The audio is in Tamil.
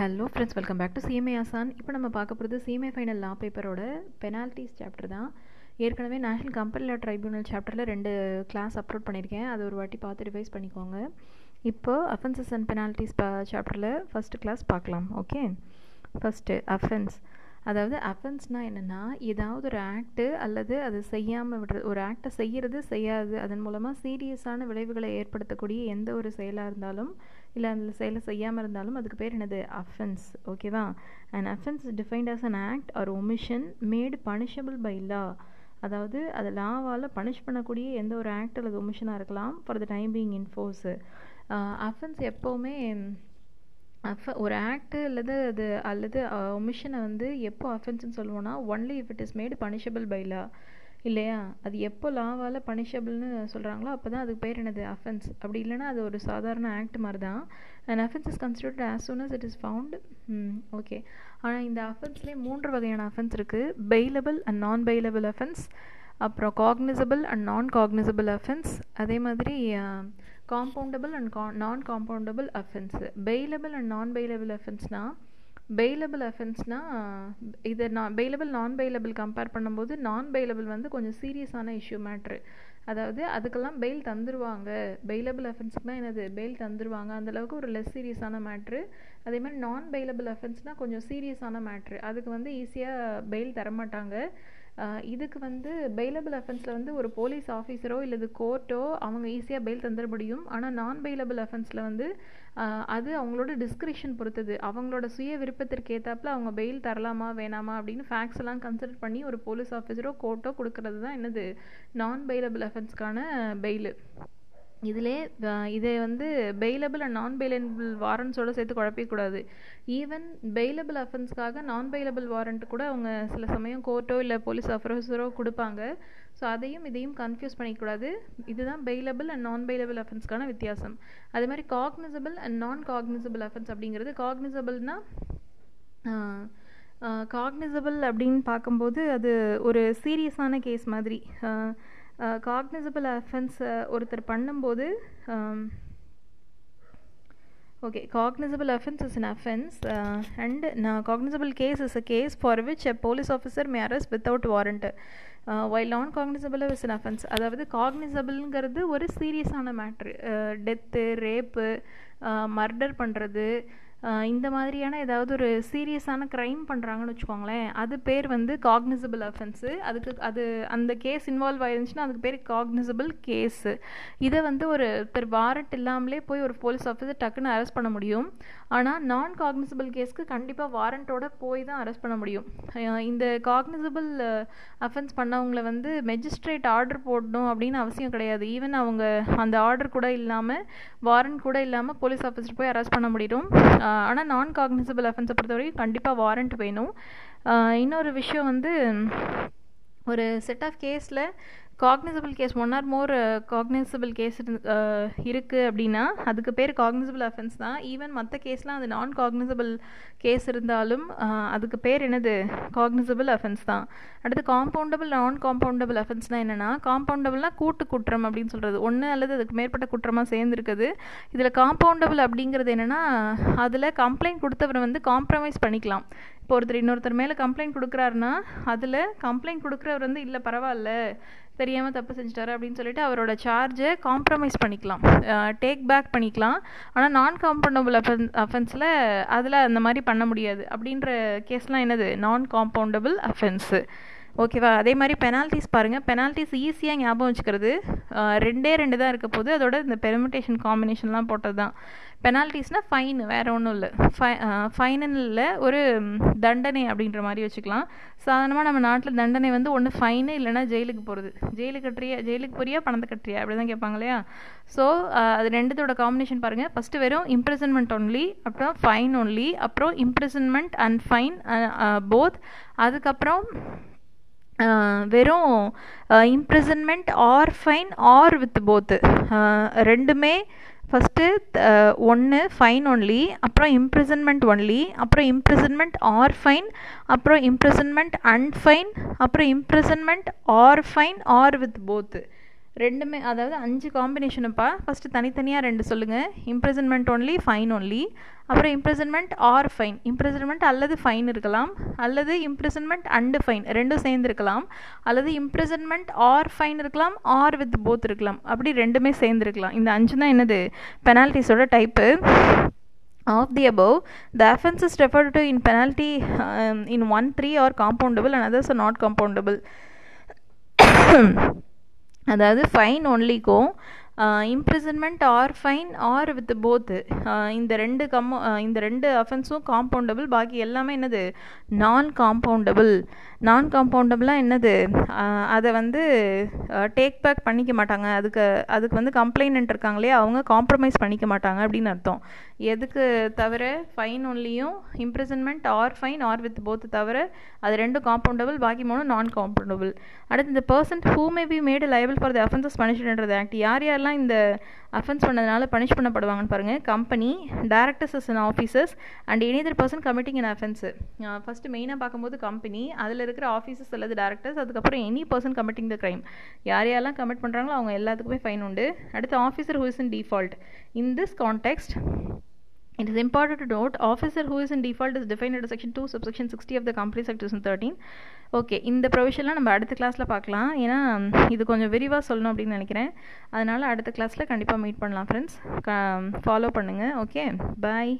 Hello friends welcome back to CMA ஆசான் இப்போ நம்ம பார்க்க போகிறது சிஎம்ஏ ஃபைனல் லா பேப்பரோட பெனால்ட்டிஸ் சாப்டர் தான். ஏற்கனவே நேஷனல் கம்பெனி ட்ரைபியூனல் சாப்டரில் ரெண்டு கிளாஸ் அப்லோட் பண்ணியிருக்கேன் அது ஒரு வாட்டி பார்த்து ரிவைஸ் பண்ணிக்கோங்க. இப்போ அஃபென்சஸ் அண்ட் பெனால்ட்டிஸ் சாப்டரில் ஃபஸ்ட்டு கிளாஸ் பார்க்கலாம். ஓகே ஃபஸ்ட்டு அஃபென்ஸ் அதாவது அஃபென்ஸ்னால் என்னென்னா ஏதாவது ஒரு ஆக்ட்டு அல்லது அது செய்யாமல் விடுறது ஒரு ஆக்டை செய்கிறது செய்யாது. அதன் மூலமாக சீரியஸான விளைவுகளை ஏற்படுத்தக்கூடிய எந்த ஒரு செயலாக இருந்தாலும் இல்லை அந்த செயலை செய்யாமல் இருந்தாலும் அதுக்கு பேர் என்னது? அஃபென்ஸ் ஓகேவா and offence defined as an act or omission made punishable by law அதாவது அது லாவால் பனிஷ் பண்ணக்கூடிய எந்த ஒரு ஆக்ட் அல்லது ஒமிஷனாக இருக்கலாம் for the time being in force offence எப்போவுமே அஃப ஒரு ஆக்டு அல்லது அது அல்லது ஒமிஷனை வந்து எப்போ அஃபென்ஸ்னு சொல்லுவோன்னா only if it is made punishable by law இல்லையா? அது எப்போ லாவால் பனிஷபிள்னு சொல்கிறாங்களோ அப்போ தான் அதுக்கு பேர் என்னது? அஃபென்ஸ் அப்படி இல்லைனா அது ஒரு சாதாரண ஆக்ட் மாதிரி தான் and offence is considered as soon as it is found okay ஆனால் இந்த அஃபென்ஸ்லேயே மூன்று வகையான அஃபென்ஸ் இருக்குது bailable and non bailable offence அப்புறம் cognizable and non cognizable offence அதே மாதிரி காம்பவுண்டபிள் அண்ட் கா non compoundable offence bailable and non bailable அஃபென்ஸ்னால் bailable அஃபென்ஸ்னால் இதை நான் பெயிலபிள் நான் பெயிலபிள் கம்பேர் பண்ணும்போது நான் பெயிலபிள் வந்து கொஞ்சம் சீரியஸான இஷ்யூ மேட்ரு அதாவது அதுக்கெல்லாம் பெயில் தந்துருவாங்க. பெயிலபிள் அஃபென்ஸ்க்குலாம் என்னது? பெயில் தந்துருவாங்க. அந்தளவுக்கு ஒரு லெஸ் சீரியஸான மேட்ரு அதே மாதிரி நான் பெயிலபிள் அஃபென்ஸ்னால் கொஞ்சம் சீரியஸான மேட்ரு அதுக்கு வந்து ஈஸியாக பெயில் தரமாட்டாங்க. இதுக்கு வந்து பெயிலபிள் அஃபென்ஸில் வந்து ஒரு போலீஸ் ஆஃபீஸரோ இல்லது கோர்ட்டோ அவங்க ஈஸியாக பெயில் தந்துட முடியும். ஆனால் நான் பெயிலபிள் அஃபென்ஸில் வந்து அது அவங்களோட டிஸ்கிரிப்ஷன் பொறுத்தது. அவங்களோட சுய விருப்பத்திற்கு ஏற்றாப்புல அவங்க பெயில் தரலாமா வேணாமா அப்படின்னு ஃபேக்ஸ் எல்லாம் கன்சிடர் பண்ணி ஒரு போலீஸ் ஆஃபீஸரோ கோர்ட்டோ கொடுக்கறது தான் என்னது நான் பெயிலபிள் அஃபென்ஸ்க்கான பெயிலு இதிலே இதை வந்து பெயிலபிள் அண்ட் நான் பெயிலபிள் வாரண்ட்ஸோடு சேர்த்து குழப்பிக்கூடாது. ஈவன் பெயிலபிள் அஃபென்ஸ்க்காக நான் பெயிலபிள் வாரண்ட் கூட அவங்க சில சமயம் கோர்ட்டோ இல்லை போலீஸ் ஆஃபீஸரோ கொடுப்பாங்க. ஸோ அதையும் இதையும் கன்ஃபியூஸ் பண்ணிக்கூடாது. இதுதான் பெயிலபிள் அண்ட் நான் பெயிலபிள் அஃபென்ஸ்க்கான வித்தியாசம். அதே மாதிரி cognizable and non cognizable offence அப்படிங்கிறது காக்னிசபிள்னால் காக்னிசபிள் அப்படின்னு பார்க்கும்போது அது ஒரு சீரியஸான கேஸ் மாதிரி. காக்னிசபிள் அஃபென்ஸை ஒருத்தர் பண்ணும்போது okay cognizable offence is an offence and non cognizable case is a case for which a police officer may arrest without warrant while non cognizable is an offence அதாவது காக்னிசபிள்ங்கிறது ஒரு சீரியஸான மேட்ரு டெத்து ரேப்பு மர்டர் பண்ணுறது இந்த மாதிரியான ஏதாவது ஒரு சீரியஸான க்ரைம் பண்ணுறாங்கன்னு வச்சுக்கோங்களேன் அது பேர் வந்து காக்னிசபிள் அஃபென்ஸு அதுக்கு அது அந்த கேஸ் இன்வால்வ் ஆயிருந்துச்சுன்னா அதுக்கு பேர் காக்னிசபிள் கேஸு இதை வந்து ஒரு ஒருத்தர் வாரண்ட் இல்லாமலே போய் ஒரு போலீஸ் ஆஃபீஸர் டக்குன்னு அரெஸ்ட் பண்ண முடியும். ஆனால் நான் காக்னிசபிள் கேஸ்க்கு கண்டிப்பாக வாரண்ட்டோட போய் தான் அரெஸ்ட் பண்ண முடியும். இந்த காக்னிசபிள் அஃபென்ஸ் பண்ணவங்களை வந்து மெஜிஸ்ட்ரேட் ஆர்டர் போடணும் அப்படின்னு அவசியம் கிடையாது. ஈவன் அவங்க அந்த ஆர்டர் கூட இல்லாமல் வாரண்ட் கூட இல்லாமல் போலீஸ் ஆஃபீஸர் போய் அரெஸ்ட் பண்ண முடியும். ஆனால் நான் காக்னிசபிள் அஃபென்ஸை பொறுத்தவரைக்கும் கண்டிப்பாக வாரண்ட் வேணும். இன்னொரு விஷயம் வந்து ஒரு செட் ஆஃப் கேஸில் cognizable case one or more cognizable case இருக்குது அப்படின்னா அதுக்கு பேர் காக்னிசபிள் அஃபென்ஸ் தான். ஈவன் மற்ற கேஸ்லாம் அது நான் காக்னிசபிள் கேஸ் இருந்தாலும் uh, அதுக்கு பேர் என்னது? காக்னிசபிள் அஃபென்ஸ் தான். அடுத்து காம்பவுண்டபிள் நான் காம்பவுண்டபிள் அஃபென்ஸ்னால் என்னென்னா காம்பவுண்டபிள்னால் கூட்டு குற்றம் அப்படின்னு சொல்கிறது ஒன்று அல்லது அதுக்கு மேற்பட்ட குற்றமாக சேர்ந்துருக்குது. இதில் காம்பவுண்டபிள் அப்படிங்கிறது என்னென்னா அதில் கம்ப்ளைண்ட் கொடுத்தவர் வந்து காம்ப்ரமைஸ் பண்ணிக்கலாம். இப்போ ஒருத்தர் இன்னொருத்தர் மேலே கம்ப்ளைண்ட் கொடுக்குறாருன்னா அதில் கம்ப்ளைண்ட் கொடுக்குறவர் வந்து இல்லை பரவாயில்ல. தெரியாமல் தப்பு செஞ்சிட்டாரு அப்படின்னு சொல்லிட்டு அவரோட சார்ஜை காம்ப்ரமைஸ் பண்ணிக்கலாம். டேக் பேக் பண்ணிக்கலாம். ஆனால் நான் காம்பவுண்டபிள் அஃபென் அஃபென்ஸில் அதில் அந்த மாதிரி பண்ண முடியாது. அப்படின்ற கேஸ்லாம் என்னது? நான் காம்பவுண்டபிள் அஃபென்ஸு ஓகேவா? அதே மாதிரி பெனால்ட்டிஸ் பாருங்கள் பெனால்ட்டிஸ் ஈஸியாக ஞாபகம் வச்சுக்கிறது. ரெண்டே ரெண்டு தான் இருக்க போது அதோட இந்த பெர்மிட்டேஷன் காம்பினேஷன்லாம் போட்டது தான் பெனால்ட்டிஸ்னால் ஃபைனு வேறு ஒன்றும் இல்லை. ஃபை ஃபைனுன்னு இல்லை. ஒரு தண்டனை அப்படின்ற மாதிரி வச்சுக்கலாம். சாதாரணமாக நம்ம நாட்டில் தண்டனை வந்து ஒன்று ஃபைனு இல்லைனா ஜெயிலுக்கு போகிறது ஜெயிலுக்கு கட்டுறியா ஜெயிலுக்கு போறியா பணத்தை கட்டுறியா? அப்படி தான் கேட்பாங்க இல்லையா ஸோ அது ரெண்டுத்தோட காம்பினேஷன் பாருங்கள் ஃபஸ்ட்டு வெறும் இம்ப்ரெசன்மெண்ட் ஒன்லி அப்புறம் ஃபைன் ஒன்லி அப்புறம் இம்ப்ரெசன்மெண்ட் அண்ட் ஃபைன் போத் அதுக்கப்புறம் வெறும் imprisonment or fine or with both ரெண்டுமே ஃபஸ்ட்டு ஒன்று ஃபைன் ஒன்லி அப்புறம் இம்ப்ரிசன்மெண்ட் ஒன்லி அப்புறம் இம்ப்ரிசன்மெண்ட் ஆர் ஃபைன் அப்புறம் இம்ப்ரிசன்மெண்ட் அண்ட் ஃபைன் அப்புறம் imprisonment or fine or with both ரெண்டுமே அதாவது அஞ்சு காம்பினேஷனுப்பா ஃபஸ்ட்டு தனித்தனியாக ரெண்டு சொல்லுங்கள் இம்ப்ரெசன்மெண்ட் ஒன்லி ஃபைன் ஒன்லி அப்புறம் இம்ப்ரெசன்மெண்ட் ஆர் ஃபைன் இம்ப்ரெசன்மெண்ட் அல்லது ஃபைன் இருக்கலாம். அல்லது இம்ப்ரெசன்மெண்ட் அண்டு ஃபைன் ரெண்டும் சேர்ந்து இருக்கலாம் அல்லது இம்ப்ரெசன்மெண்ட் ஆர் ஃபைன் இருக்கலாம் ஆர் வித் போத் இருக்கலாம். அப்படி ரெண்டுமே சேர்ந்து இருக்கலாம் இந்த அஞ்சு தான் என்னது பெனால்ட்டிஸோட type of the above the offense is referred to in penalty um, in 1 3 are compoundable and others are not compoundable. அதாவது fine ஒன்லிக்கும் imprisonment or fine or with both இந்த ரெண்டு கம்மு இந்த ரெண்டு அஃபென்ஸும் காம்பவுண்டபிள் பாக்கி எல்லாமே என்னது? நான் காம்பவுண்டபிள் நான் காம்பவுண்டபிளாக என்னது அதை வந்து டேக் பேக் பண்ணிக்க மாட்டாங்க. அதுக்கு அதுக்கு வந்து கம்ப்ளைண்ட் இருக்காங்களே அவங்க காம்ப்ரமைஸ் பண்ணிக்க மாட்டாங்க அப்படின்னு அர்த்தம். எதுக்கு தவிர fine ஒன்லியும் imprisonment or fine or with both தவிர அது ரெண்டும் காம்பவுண்டபிள் பாக்கி மூணு நான் காம்பவுண்டபிள் அடுத்து இந்த person who may be made liable for the offences punishment act யார் யாரெல்லாம் இந்த அஃபென்ஸ் பண்ணதுனால பனிஷ் பண்ணப்படுவாங்கன்னு பாருங்கள் company directors and officers and any other person committing in offence first மெயினாக பார்க்கும்போது கம்பெனி அதில் இருக்கிற ஆஃபீஸர்ஸ் அல்லது டேரக்டர்ஸ் அதுக்கப்புறம் any person committing the crime யார் யாரெல்லாம் கமிட் பண்ணுறாங்களோ அவங்க எல்லாத்துக்குமே ஃபைன் உண்டு. அடுத்து officer who is in default in this context It is important to note officer who is in default is defined under section 2 subsection 60 of the Companies Act 2013 okay இந்த ப்ரொவிஷன்லாம் நம்ம அடுத்த கிளாஸில் பார்க்கலாம். ஏன்னா இது கொஞ்சம் விரிவாக சொல்லணும் அப்படின்னு நினைக்கிறேன். அதனால் அடுத்த கிளாஸில் கண்டிப்பாக மீட் பண்ணலாம் ஃப்ரெண்ட்ஸ் ஃபாலோ பண்ணுங்கள் ஓகே பாய்